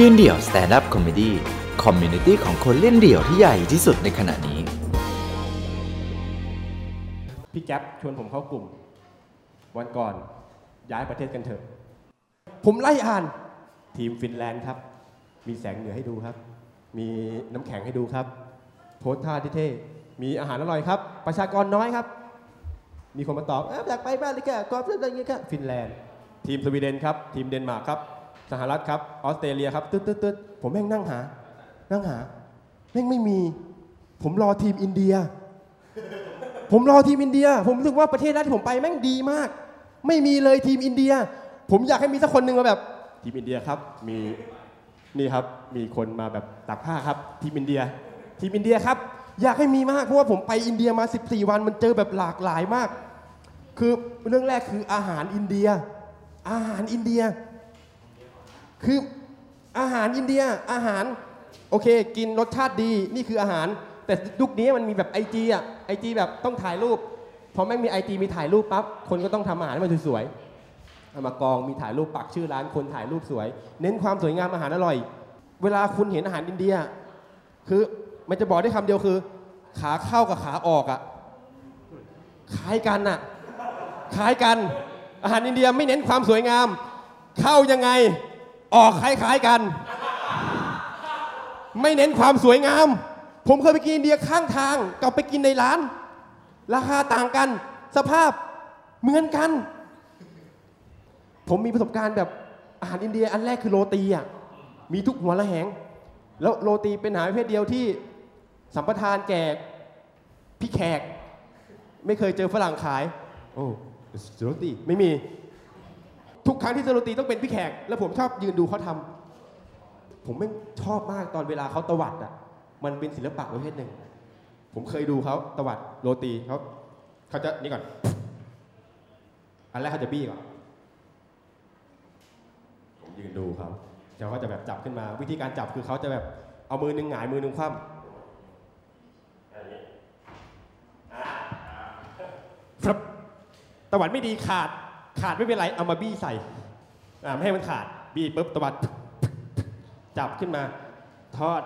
ยืนเดี่ยว stand-up comedy community ของคนเล่นเดี่ยวที่ใหญ่ที่สุดในขณะนี้ พี่แก๊ปชวนผมเข้ากลุ่ม วันก่อนย้ายประเทศกันเถอะ ผมไล่อ่าน ทีมฟินแลนด์ครับ มีแสงเหนือให้ดูครับ มีน้ำแข็งให้ดูครับ โพสท่าที่เท่มีอาหารอร่อยครับ ประชากรน้อยครับ มีคนมาตอบเอ้ยอยากไปบ้างเลยแกกอล์ฟอะไรเงี้ยครับฟินแลนด์ ทีมสวีเดนครับ ทีมเดนมาร์กครับ สหรัฐครับออสเตรเลียครับตึ๊ดตึ๊ดตึ๊ดผมแม่งนั่งหา นั่งหาแม่งไม่มี ผมรอทีมอินเดีย ผมรอทีมอินเดีย ผมรู้สึกว่าประเทศแรกที่ผมไปแม่งดีมาก ไม่มีเลยทีมอินเดีย ผมอยากให้มีสักคนหนึ่งมาแบบ ทีมอินเดียครับ มีนี่ครับมีคนมาแบบตักผ้าครับทีมอินเดีย ทีมอินเดียครับอยากให้มีมากเพราะว่าผมไปอินเดียมา 14 วันมันเจอแบบหลากหลายมาก คือเรื่องแรกคืออาหารอินเดีย อาหารอินเดีย คืออาหารอินเดียอาหารโอเค กินรสชาติดีนี่คืออาหาร แต่ยุคนี้มันมีแบบไอจีอะไอจีแบบต้องถ่ายรูปพอแม่งมีไอจีมีถ่ายรูปปั๊บคนก็ต้องทำอาหารให้มันสวยๆเอามากองมีถ่ายรูปปักชื่อร้านคนถ่ายรูปสวย เน้นความสวยงามอาหารอร่อย เวลาคุณเห็นอาหารอินเดีย คือมันจะบอกได้คำเดียวคือ ขาเข้ากับขาออกอะคล้ายกันอะคล้ายกัน อาหารอินเดียไม่เน้นความสวยงาม เข้ายังไง ออกคล้ายๆกัน ไม่เน้นความสวยงาม ผมเคยไปกินอินเดียข้างทางกับไปกินในร้าน ราคาต่างกัน สภาพเหมือนกัน ผมมีประสบการณ์แบบอาหารอินเดียอันแรกคือโรตีอะมีทุกหัวละแหง แล้วโรตีเป็นอาหารประเภทเดียวที่สัมปทานแก่พี่แขก ไม่เคยเจอฝรั่งขาย โอ้โรตีไม่มี ทุกครั้งที่เจอโรตีต้องเป็นพี่แขก แล้วผมชอบยืนดูเขาทำผมไม่ชอบมากตอนเวลาเขาตวัดอะ มันเป็นศิลปะประเภทหนึ่ง ผมเคยดูเขาตวัดโรตีเขาเขาจะนี่ก่อน อันแรกเขาจะบี้ก่อน ผมยืนดูเขาแล้วเขาจะแบบจับขึ้นมา วิธีการจับคือเขาจะแบบเอามือหนึ่งหงายมือหนึ่งคว่ำอย่างนี้อ่าครับตวัดไม่ดีขาด ขาดไม่เป็นไรเอามาบี้ใส่อ่าไม่ให้มันขาดบี้ปุ๊บตะวัดจับขึ้นมา ทอด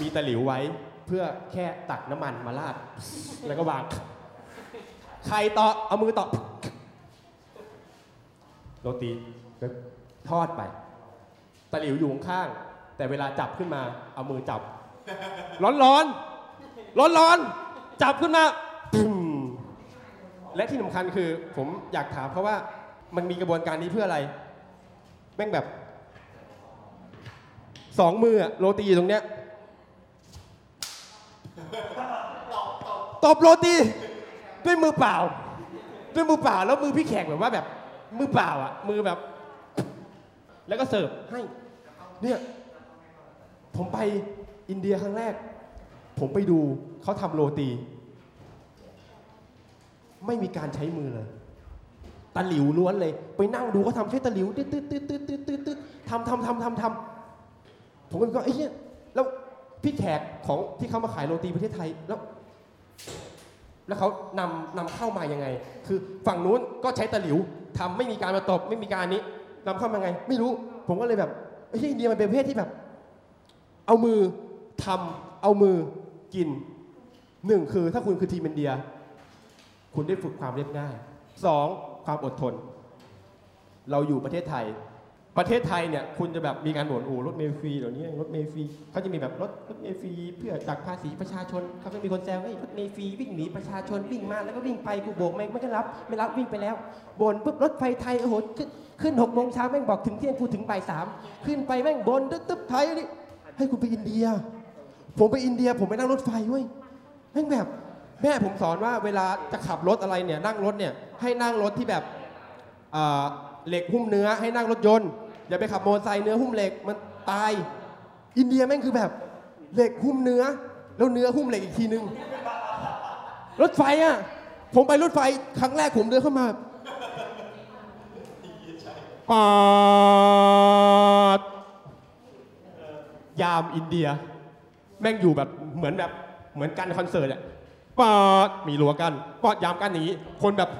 มีตะหลิวไว้เพื่อแค่ตักน้ำมันมาราด แล้วก็วาง ใครต่อเอามือต่อโรตีทอดไป ตะหลิวอยู่ข้างๆแต่เวลาจับขึ้นมา เอามือจับ ร้อนร้อนร้อนร้อนจับขึ้นมา และที่สำคัญคือผมอยากถามเขาะว่ามันมีกระบวนการนี้เพื่ออะไร แม่งแบบสองมืออะโรตีอยู่ตรงเนี้ยตบโรตีด้วยมือเปล่า ด้วยมือเปล่าแล้วมือพี่แขกแบบว่าแบบ มือเปล่าอะ มือแบบ แล้วก็เสิร์ฟให้ เนี่ยผมไปอินเดียครั้งแรก ผมไปดูเขาทำโรตี ไม่มีการใช้มือเลยตะหลิวล้วนเลย ไปนั่งดูเขาทำใช้ตะหลิวตืดตืดตืดตืดตืดตืดตืดทำทำทำทำทำผมก็ก็ไอ้เหี้ยแล้วพี่แขกของที่เขามาขายโรตีประเทศไทยแล้วแล้วเขานำนำเข้ามายังไง คือฝั่งนู้นก็ใช้ตะหลิวทำไม่มีการมาตบไม่มีการนี้นำเข้ามาไง ไม่รู้ ผมก็เลยแบบไอ้ยอินเดียมันเป็นประเภทที่แบบ เอามือทำเอามือกินหนึ่งคือถ้าคุณคือทีมอินเดีย คุณได้ฝึกความเรียบง่ายสองความอดทน เราอยู่ประเทศไทย ประเทศไทยเนี่ยคุณจะแบบมีการบ่นโอ้รถเมล์ฟรีเดี๋ยวนี้รถเมล์ฟรีเขาจะมีแบบรถรถเมล์ฟรีเพื่อตักภาษีประชาชนเขาจะมีคนแซวเฮ้ยรถเมล์ฟรีวิ่งหนีประชาชนวิ่งมาแล้วก็วิ่งไปกูโบกไม่ไม่ได้รับ ไม่รับวิ่งไปแล้วบ่นปุ๊บรถไฟไทยโอ้โหขึ้นหกโมงเช้าแม่งบอกถึงเที่ยงกูถึงบ่ายสามขึ้นไปแม่งบนตึ๊บตึ๊บไทยนี่ให้คุณไปอินเดีย ผมไปอินเดีย ผมไปนั่งรถไฟเว้ยแม่งแบบ แม่ผมสอนว่าเวลาจะขับรถอะไรเนี่ยนั่งรถเนี่ยให้นั่งรถที่แบบอ่าเหล็กหุ้มเนื้อให้นั่งรถยนต์อย่าไปขับมอเตอร์ไซค์เนื้อหุ้มเหล็กมันตาย อินเดียแม่งคือแบบเหล็กหุ้มเนื้อ แล้วเนื้อหุ้มเหล็กอีกทีนึง รถไฟอะผมไปรถไฟครั้งแรกผมเดินเข้ามาปาดยามอินเดีย แม่งอยู่แบบเหมือนแบบเหมือนกันคอนเสิร์ตอะ ปาดมีรั้วกันปอดยามกันอย่างนี้ คนแบบ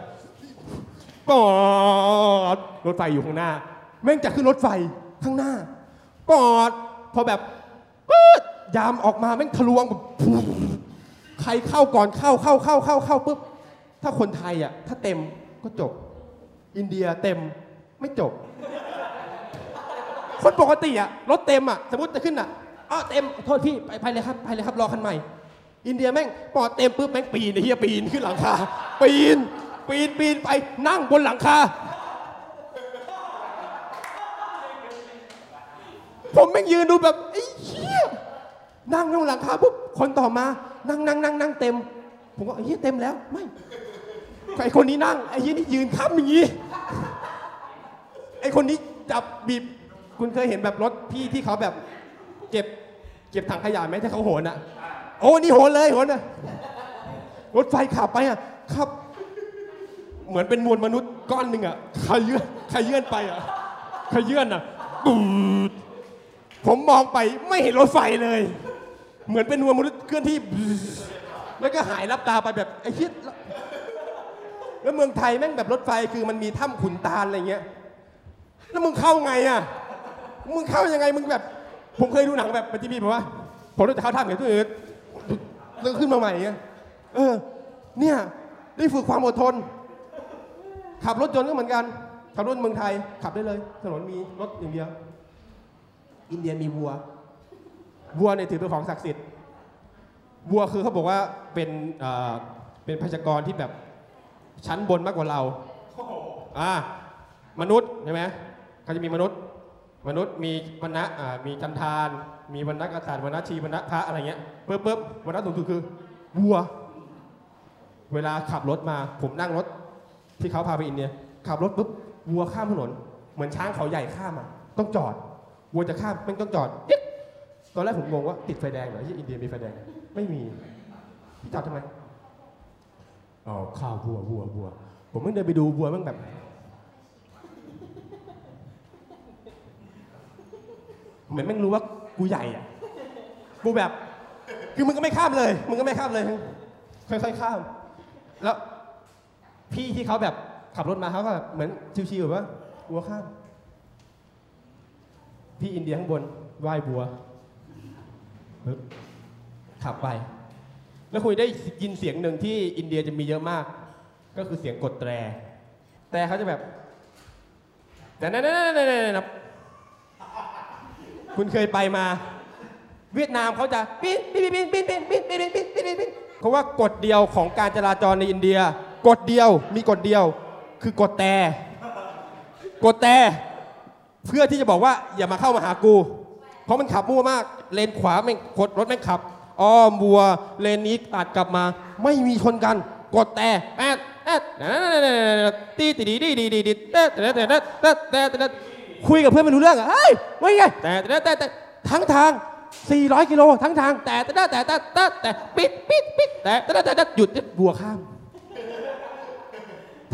ปาดรถไฟอยู่ข้างหน้า แม่งจะขึ้นรถไฟข้างหน้าปอดพอแบบปื๊ดยามออกมาแม่งทะลวงแบบใครเข้าก่อนเข้าเข้าเข้าเข้าเข้าปุ๊บถ้าคนไทยอะถ้าเต็มก็จบ อินเดียเต็มไม่จบ คนปกติอะรถเต็มอะสมมติจะขึ้นอะอ๋อเต็มโทษพี่ไปไปเลยครับไปเลยครับรอคันใหม่ อินเดียแม่งปอดเต็มปุ๊บแม่งปีนไอ้เหี้ยปีนขึ้นหลังคา ปีน ปีนปีนไปนั่งบนหลังคา ผมแม่งยืนดูแบบไอ้เหี้ยนั่งบนหลังคาปุ๊บคนต่อมา นั่งนั่งนั่งนั่งเต็ม ผมว่าไอ้เหี้ยเต็มแล้วไม่ไอ้คนนี้นั่งไอ้เหี้ยนี่ยืนค้ำอย่างงี้ไอ้คนนี้จับบีบคุณเคยเห็นแบบรถพี่ที่เขาแบบ เก็บ เก็บถังขยะไหมถ้าเขาโหนอะ โอ้นี่โหนเลยโหนอะรถไฟขับไปอะขับ เหมือนเป็นมวลมนุษย์ก้อนหนึ่งอะขยื่นขยื่นไปอะขยื่นอะบูดผมมองไปไม่เห็นรถไฟเลย เหมือนเป็นมวลมนุษย์เคลื่อนที่ แล้วก็หายรับตาไปแบบไอ้คิดแล้วเมืองไทยแม่งแบบรถไฟคือมันมีถ้ำขุนตาลอะไรเงี้ย แล้วมึงเข้าไงอะ มึงเข้ายังไงมึงแบบ ผมเคยดูหนังแบบมันจะมีแบบว่าผมรู้จะเข้าถ้ำอย่างตัวอื่น แล้วขึ้นมาใหม่เงี้ยเออ เนี่ยได้ฝึกความอดทน ขับรถยนต์ก็เหมือนกัน ขับรถเมืองไทย ขับได้เลย ถนนมีรถอย่างเดียว อินเดียมีวัว วัวเนี่ยถือเป็นของศักดิ์สิทธิ์ วัวคือเขาบอกว่าเป็นเอ่อเป็นพยากรที่แบบชั้นบนมากกว่าเรา อ่ามนุษย์ใช่ไหมเขาจะมีมนุษย์ มนุษย์มีวรรณะอ่ามีจันทาน มีวรรณะกษัตริย์วรรณะชีวรรณะพระอะไรเงี้ยปุ๊บปุ๊บวรรณะสูงสุดคือวัว เวลาขับรถมา ผมนั่งรถ ที่เขาพาไปอินเดียขับรถปุ๊บวัวข้ามถนน เหมือนช้างเขาใหญ่ข้ามอะต้องจอดวัวจะข้ามไม่ต้องจอดตอนแรกผมงงว่าติดไฟแดงเหรอที่อินเดียมีไฟแดง ไม่มีพี่จอดทำไมอ๋อข้าววัววัววัว ผมเพิ่งเดินไปดูวัวมันแบบ เหมือนแม่งรู้ว่ากูใหญ่อะกูแบบ คือมึงก็ไม่ข้ามเลย มึงก็ไม่ข้ามเลย ค่อยๆข้าม แล้วพี่ที่เขาแบบขับรถมาเขาก็แบบเหมือนชิวๆแบบว่าวัวข้าม พี่อินเดียข้างบนไหว้บัวปึ๊บขับไป แล้วคุยได้ยินเสียงหนึ่งที่อินเดียจะมีเยอะมาก ก็คือเสียงกดแตร แต่เขาจะแบบแต่นั่นนั่นนั่นนั่น คุณเคยไปมา เวียดนามเขาจะปิ้นปิ้นปิ้นปิ้นปิ้นปิ้นปิ้นปิ้นปิ้นปิ้นเพราะว่ากฎเดียวของการจราจรในอินเดีย กฎเดียวมีกฎเดียว คือกดแตรกดแตรเพื่อที่จะบอกว่าอย่ามาเข้ามาหากู เพราะมันขับมั่วมาก เลนขวาแม่งกดรถแม่งขับอ้อมบัวเลนนี้ตัดกลับมา ไม่มีชนกัน กดแตรแอดแอดตีตีดีดีดีดีดีแต่แต่แต่แต่แต่แต่ คุยกับเพื่อนไม่รู้เรื่องอะเฮ้ยว่าไงแต่แต่แต่แต่ทั้งทาง 400 กิโลทั้งทาง แต่แต่แต่แต่แต่แต่ปิดปิดปิดแต่แต่แต่แต่หยุดบัวข้าม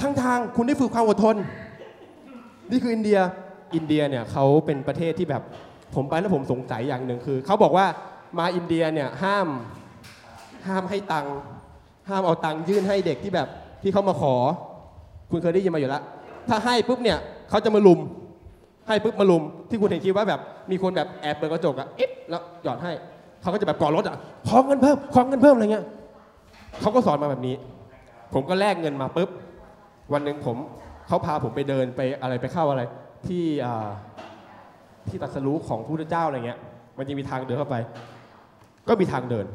ทั้งทางคุณได้ฝึกความอดทน นี่คืออินเดียอินเดียเนี่ยเขาเป็นประเทศที่แบบผมไปแล้วผมสงสัยอย่างหนึ่งคือเขาบอกว่ามาอินเดียเนี่ยห้ามห้ามให้ตังห้ามเอาตังยื่นให้เด็กที่แบบที่เขามาขอ คุณเคยได้ยินมาอยู่แล้วถ้าให้ปุ๊บเนี่ยเขาจะมาลุม ให้ปุ๊บมาลุมที่คุณเห็นคลิปว่าแบบมีคนแบบแอบเปิดกระจกอะเอ๊ะแล้วหยอดให้เขาก็จะแบบก่อรถอะขอเงินเพิ่มขอเงินเพิ่มอะไรเงี้ยเขาก็สอนมาแบบนี้ ผมก็แลกเงินมาปุ๊บวันหนึ่งผมเขาพาผมไปเดินไปอะไรไปเข้าอะไร ที่ที่ตรัสรู้ของพระพุทธเจ้าอะไรเงี้ย มันจะมีทางเดินเข้าไป ก็มีทางเดิน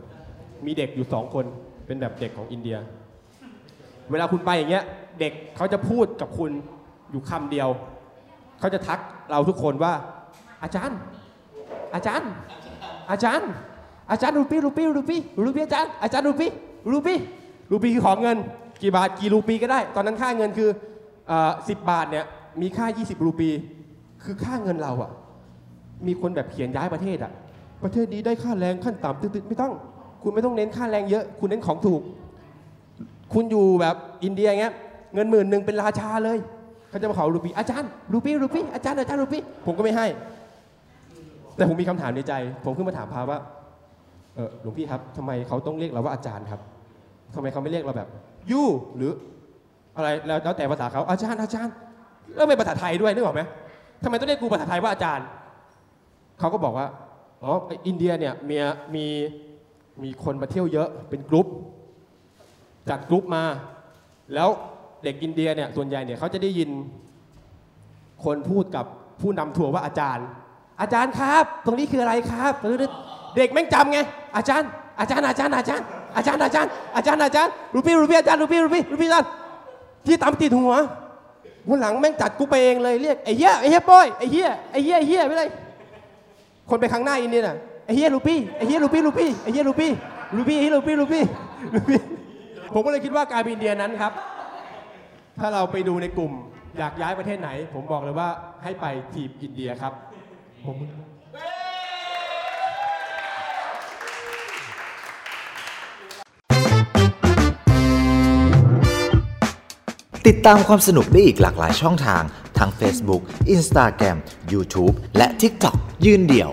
มีเด็กอยู่สองคนเป็นแบบเด็กของอินเดีย เวลาคุณไปอย่างเงี้ย เด็กเขาจะพูดกับคุณอยู่คำเดียว เขาจะทักเราทุกคนว่า อาจารย์ อาจารย์ อาจารย์ อาจารย์รูปีรูปีรูปีรูปีอาจารย์อาจารย์รูปีรูปีรูปีคือของเงิน กี่บาทกี่รูปีก็ได้ ตอนนั้นค่าเงินคือสิบบาทเนี่ยมีค่า 20 รูปี คือค่าเงินเราอะมีคนแบบเขียนย้ายประเทศอะประเทศนี้ได้ค่าแรงขั้นต่ำตึ๊ดๆไม่ต้อง คุณไม่ต้องเน้นค่าแรงเยอะ คุณเน้นของถูก คุณอยู่แบบอินเดียเงี้ยเงินหมื่นหนึ่งเป็นราชาเลย เขาจะมาขอรูปีอาจารย์รูปีรูปีอาจารย์อาจารย์รูปีผมก็ไม่ให้ แต่ผมมีคำถามในใจ ผมขึ้นมาถามพระว่าเออหลวงพี่ครับทำไมเขาต้องเรียกเราว่าอาจารย์ครับทำไมเขาไม่เรียกเราแบบยูหรืออะไรแล้วแล้วแต่ภาษาเขาอาจารย์อาจารย์แล้วเป็นภาษาไทยด้วยนึกออกไหมทำไมต้องเรียกกูภาษาไทยว่าอาจารย์เขาก็บอกว่าอ๋ออ้อินเดียเนี่ยมีมีมีคนมาเที่ยวเยอะเป็นกรุ๊ปจัดกรุ๊ปมา แล้ว เด็กอินเดียเนี่ยส่วนใหญ่เนี่ยเขาจะได้ยินคนพูดกับผู้นำทัวร์ว่าอาจารย์ อาจารย์ครับ ตรงนี้คืออะไรครับเด็กแม่งจำไงอาจารย์ อาจารย์อาจารย์อาจารย์อาจารย์อาจารย์อาจารย์อาจารย์รูปี้รูปี้อาจารย์รูปี้รูปี้รูปี้อาจารย์ที่ตามติดหัววันหลังแม่งจัดกูไปเองเลยเรียกไอ้เหี้ยไอ้เหี้ยป้อยไอ้เหี้ยไอ้เหี้ยไอ้เหี้ยไม่ได้คนไปข้างหน้าอินเดียน่ะไอ้เหี้ยรูปี้ไอ้เหี้ยรูปี้รูปี้ไอ้เหี้ยรูปี้รูปี้ไอ้เหี้ยรูปี้รูปี้รูปี้ผมก็เลยคิดว่าการอินเดียนั้นครับ ถ้าเราไปดูในกลุ่มอยากย้ายประเทศไหน ผมบอกเลยว่าให้ไปทีมอินเดียครับผมติดตามความสนุกได้อีกหลากหลายช่องทาง ทั้ง Facebook Instagram YouTube และ TikTok ยืนเดี่ยว